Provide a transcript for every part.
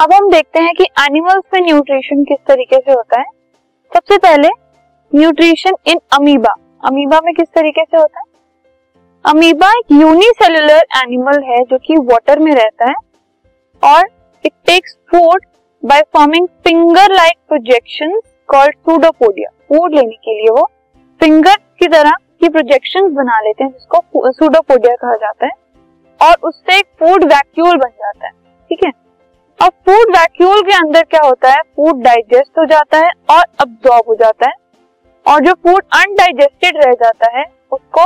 अब हम देखते हैं कि एनिमल्स में न्यूट्रिशन किस तरीके से होता है। सबसे पहले न्यूट्रिशन इन अमीबा अमीबा में किस तरीके से होता है? अमीबा एक यूनिसेलुलर एनिमल है जो कि वाटर में रहता है और it takes food by forming finger like projection called pseudopodia food लेने के लिए वो फिंगर की तरह की प्रोजेक्शन बना लेते हैं, जिसको सूडोपोडिया कहा जाता है और उससे एक फ़ूड वैक्यूल बन जाता है। ठीक है? अब फ़ूड वैक्यूल के अंदर क्या होता है? फ़ूड डाइजेस्ट हो जाता है और अब्जॉर्ब हो जाता है। और जो फ़ूड अनडाइजेस्टेड रह जाता है, उसको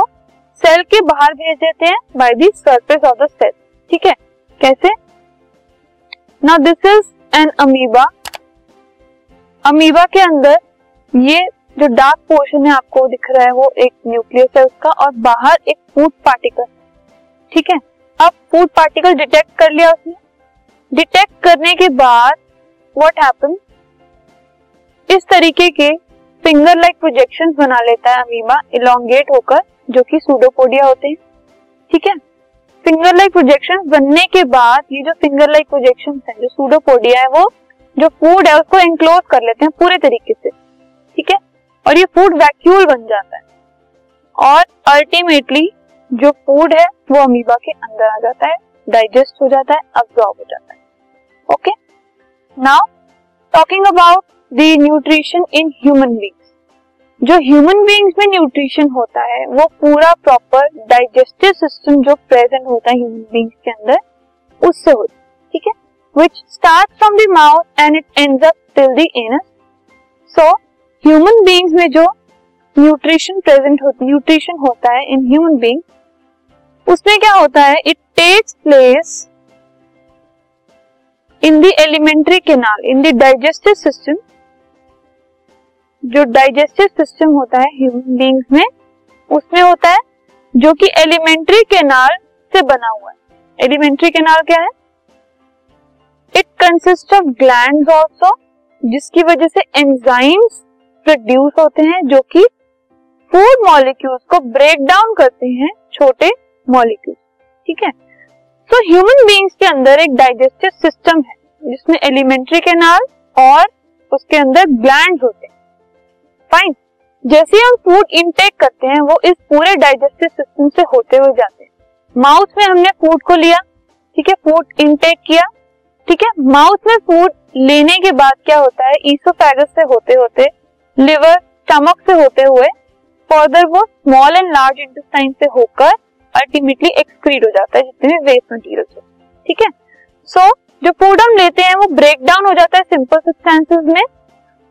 सेल के बाहर भेज देते हैं by the surface of the cell ठीक है? कैसे? Now this is an amoeba amoeba के अंदर ये जो डार्क पोर्शन है आपको दिख रहा है, वो एक न्यूक्लियस है उसका और बाहर एक फ़ूड पार्टिकल ठीक है? अब फ़ूड पार्टिकल डिटेक्ट कर लिया उसने। डिटेक्ट करने के बाद व्हाट हैपन इस तरीके के फिंगर लाइक प्रोजेक्शन बना लेता है अमीबा इलोंगेट होकर, जो कि सूडोपोडिया होते हैं। ठीक है? फिंगर लाइक प्रोजेक्शन बनने के बाद ये जो फिंगर लाइक प्रोजेक्शन है, जो सूडोपोडिया है, वो जो फ़ूड है, उसको एंक्लोज कर लेते हैं पूरे तरीके से। ठीक है? और ये फ़ूड वैक्यूल बन जाता है। और अल्टीमेटली जो फ़ूड है, वो अमीबा के अंदर आ जाता है। डाइजेस्ट हो जाता है अब्जॉर्ब हो जाता है। Okay now talking about the nutrition in human beings जो ह्यूमन बींग्स में न्यूट्रिशन होता है, वो पूरा प्रॉपर डाइजेस्टिव सिस्टम जो प्रेजेंट होता है ह्यूमन बींग्स के अंदर, उससे होता है। ठीक है? Which start from the mouth and it up till the anus so human beings में जो न्यूट्रिशन प्रेजेंट होता न्यूट्रिशन होता है इन ह्यूमन बींग उसमें क्या होता है? It takes place in the alimentary canal in the digestive system जो डाइजेस्टिव सिस्टम होता है ह्यूमन बींग्स में, उसमें होता है जो कि एलिमेंट्री केनाल से बना हुआ है। एलिमेंट्री केनाल क्या है? It consist of gland also जिसकी वजह से एंजाइम्स प्रोड्यूस होते हैं, जो कि फ़ूड मॉलिक्यूल्स को ब्रेक डाउन करते हैं, छोटे मॉलिक्यूल्स ठीक है? सो ह्यूमन बींग्स के अंदर एक डाइजेस्टिव सिस्टम है, जिसमें एलिमेंट्री कैनाल और उसके अंदर ग्लैंड होते हैं। फाइन जैसे हम फ़ूड इनटेक करते हैं, वो इस पूरे डाइजेस्टिव सिस्टम से होते हुए जाते हैं। माउथ में हमने फ़ूड को लिया, ठीक है फ़ूड इनटेक किया, ठीक है। माउथ में फ़ूड लेने के बाद क्या होता है ईसोफेगस से होते होते लिवर स्टमक से होते हुए फर्दर वो स्मॉल एंड लार्ज इंटेस्टाइन से होकर अल्टीमेटली एक्सक्रीट हो जाता है जितने भी वेस्ट मटेरियल हो। ठीक है? सो so, जो फ़ूड हम लेते हैं वो ब्रेक डाउन हो जाता है सिंपल सब्सटेंसेस में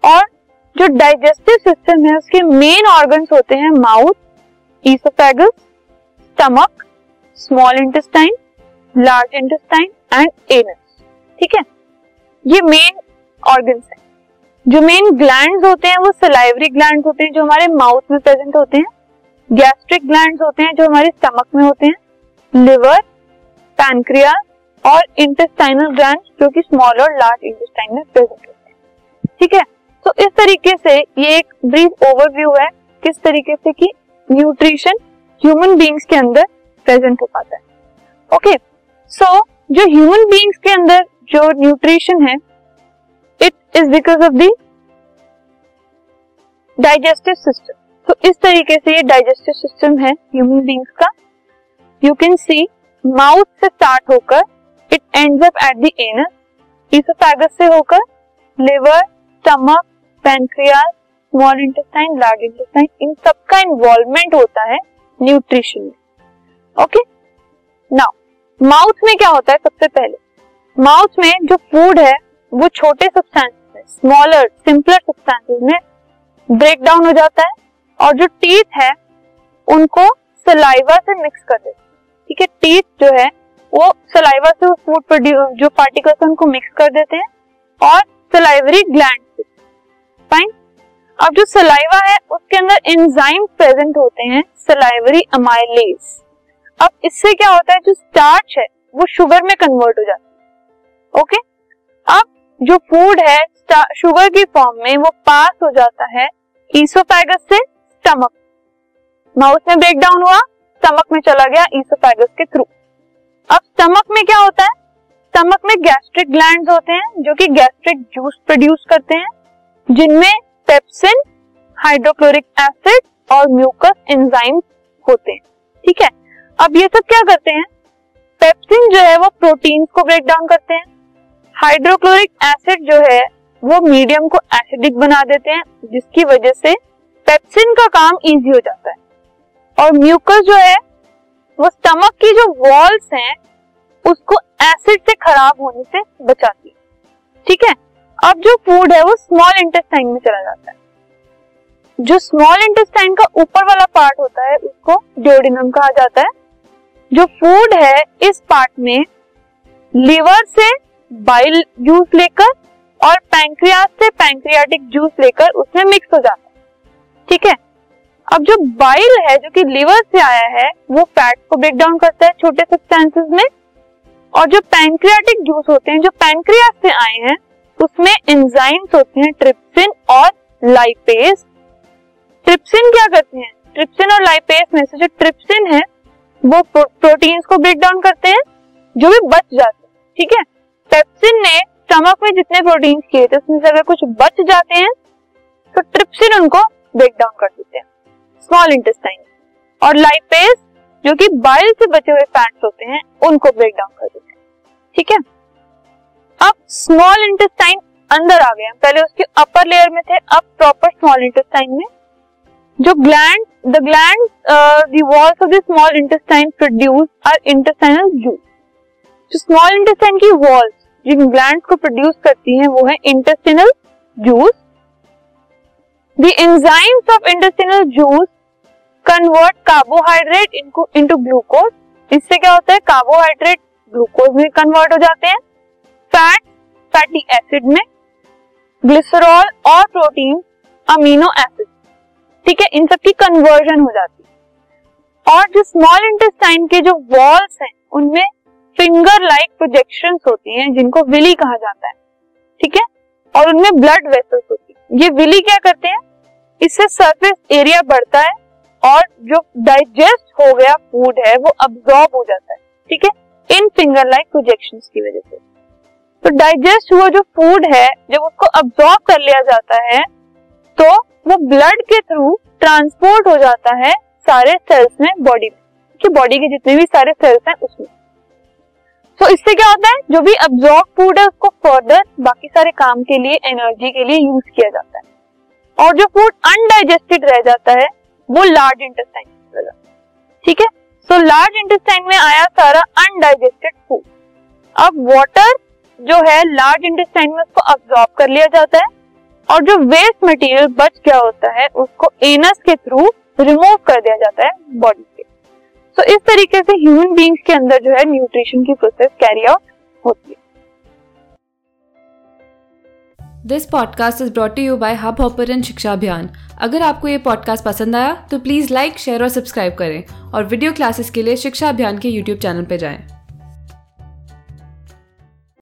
और जो डाइजेस्टिव सिस्टम है उसके मेन ऑर्गन्स होते हैं mouth oesophagus stomach small intestine large intestine and anus ठीक है? ये मेन ऑर्गन्स है। जो मेन ग्लैंड होते हैं वो सलाइवरी ग्लैंड होते हैं जो हमारे माउथ में प्रेजेंट होते हैं। गैस्ट्रिक ग्लैंड होते हैं जो हमारे स्टमक में होते हैं, लिवर, पैनक्रिया और इंटेस्टाइनल ग्लैंड जो कि स्मॉल और लार्ज इंटेस्टाइन में प्रेजेंट होते हैं। ठीक है? तो इस तरीके से ये एक ब्रीफ ओवरव्यू है किस तरीके से कि न्यूट्रिशन ह्यूमन बींग्स के अंदर प्रेजेंट हो पाता है। ओके सो जो ह्यूमन बींग्स के अंदर जो न्यूट्रिशन है it is because of the digestive system तो इस तरीके से ये डाइजेस्टिव सिस्टम है ह्यूमन बींग्स का। यू कैन सी माउथ से स्टार्ट होकर it ends up at the anus oesophagus से होकर liver stomach pancreas small intestine large intestine इन सबका इन्वॉल्वमेंट होता है न्यूट्रिशन में। ओके नाउ माउथ में क्या होता है सबसे पहले? माउथ में जो फ़ूड है, वो छोटे सब्सटेंसेस में स्मॉलर सिंपलर सब्सटेंसेस में ब्रेक डाउन हो जाता है। और जो टीथ है, उनको सलाइवा से मिक्स कर देते ठीक है टीथ जो है, वो सलाइवा से फ़ूड जो पार्टिकल्स है, उनको मिक्स कर देते हैं और सलाइवरी ग्लैंड फाइन अब जो सलाइवा है, उसके अंदर एंजाइम प्रेजेंट होते हैं सलाइवरी अमाइलेज अब इससे क्या होता है, जो स्टार्च है, वो शुगर में कन्वर्ट हो जाता है। ओके अब जो फ़ूड है शुगर की फॉर्म में, वो पास हो जाता है ईसोफेगस से स्टमक माउस में ब्रेक डाउन हुआ स्टमक में चला गया ईसोफेगस के थ्रू अब स्टमक में क्या होता है? स्टमक में गैस्ट्रिक ग्लैंड्स होते हैं, जो कि गैस्ट्रिक जूस प्रोड्यूस करते हैं, जिनमें पेप्सिन हाइड्रोक्लोरिक एसिड और म्यूकस एंजाइम होते हैं। ठीक है? अब ये सब क्या करते हैं? पेप्सिन जो है वो प्रोटीन को ब्रेक डाउन करते हैं। हाइड्रोक्लोरिक एसिड जो है, वो मीडियम को एसिडिक बना देते हैं, जिसकी वजह से पेप्सिन का काम इजी हो जाता है। और म्यूकस जो है, वो स्टमक की जो वॉल्स हैं, उसको एसिड से खराब होने से बचाती है। ठीक है? अब जो फ़ूड है, वो स्मॉल इंटेस्टाइन में चला जाता है। जो स्मॉल इंटेस्टाइन का ऊपर वाला पार्ट होता है, उसको ड्योडिनम कहा जाता है। जो फ़ूड है, इस पार्ट में लिवर से बाइल जूस लेकर और पैंक्रियास से पैंक्रियाटिक जूस लेकर उसमें मिक्स हो जाता है। ठीक है? अब जो बाइल है, जो कि लिवर से आया है, वो फैट को ब्रेक डाउन करता है छोटे सब्सटेंसेस में। और जो पैंक्रियाटिक जूस होते हैं, जो पैंक्रियास से आए हैं, उसमें एंजाइम्स होते हैं ट्रिप्सिन और लाइपेज ट्रिप्सिन क्या करते हैं? ट्रिप्सिन और लाइपेज में से जो ट्रिप्सिन है, वो प्रोटीन्स को ब्रेक डाउन करते हैं, जो भी बच जाते हैं। ठीक है? पेप्सिन ने स्टमक में जितने प्रोटीन्स किए थे, उसमें से अगर कुछ बच जाते हैं तो ट्रिप्सिन उनको ब्रेक डाउन कर देते हैं। स्मॉल इंटेस्टाइन और लाइपेज जो कि बाइल से बचे हुए फैट्स होते हैं, उनको ब्रेक डाउन कर देते हैं। ठीक है? अब स्मॉल इंटेस्टाइन अंदर आ गया पहले उसके अपर लेयर में थे, अब प्रॉपर स्मॉल इंटेस्टाइन में। जो gland the gland the walls of the small intestine produce are intestinal juice जो स्मॉल इंटेस्टाइन की वॉल्स जिन ग्लैंड को प्रोड्यूस करती हैं, वो है intestinal juice enzymes of intestinal juice convert carbohydrate इनको इनटू ग्लूकोज इससे क्या होता है? कार्बोहाइड्रेट ग्लूकोज में कन्वर्ट हो जाते हैं। फैट फैटी एसिड में। ग्लिसरॉल और प्रोटीन अमीनो एसिड ठीक है? इन सब की कन्वर्जन हो जाती है। और जो स्मॉल इंटेस्टाइन के जो वॉल्स हैं, उनमें फिंगर लाइक प्रोजेक्शन होती हैं, जिनको विली कहा जाता है। ठीक है? और उनमें ब्लड वेसल्स होती ये विली क्या करते हैं? इससे सरफेस एरिया बढ़ता है और जो डाइजेस्ट हो गया फ़ूड है, वो अब्सॉर्ब हो जाता है, ठीक है? इन फिंगर लाइक प्रोजेक्शन की वजह से। तो डाइजेस्ट हुआ जो फ़ूड है, जब उसको अब्सॉर्ब कर लिया जाता है तो वो ब्लड के थ्रू ट्रांसपोर्ट हो जाता है सारे सेल्स में बॉडी में बॉडी के जितने भी सारे सेल्स हैं, उसमें। तो इससे क्या होता है? जो भी अब्जॉर्ब फ़ूड है, उसको फर्दर बाकी सारे काम के लिए एनर्जी के लिए यूज़ किया जाता है। और जो फ़ूड अनडाइजेस्टेड रह जाता है, वो लार्ज इंटेस्टाइन में चला ठीक है? सो लार्ज इंटेस्टाइन में आया सारा अनडाइजेस्टेड फ़ूड अब वाटर जो है लार्ज इंटेस्टाइन में उसको अब्जॉर्ब कर लिया जाता है। और जो वेस्ट मटेरियल बच गया होता है, उसको एनस के थ्रू रिमूव कर दिया जाता है बॉडी से तो इस तरीके से ह्यूमन बींग्स के अंदर जो है न्यूट्रिशन की प्रोसेस कैरी आउट होती है। This podcast is brought you by Hubhopper शिक्षा अभियान अगर आपको ये पॉडकास्ट पसंद आया तो प्लीज़ लाइक शेयर और सब्सक्राइब करें। और वीडियो क्लासेस के लिए शिक्षा अभियान के यूट्यूब चैनल पर जाएँ।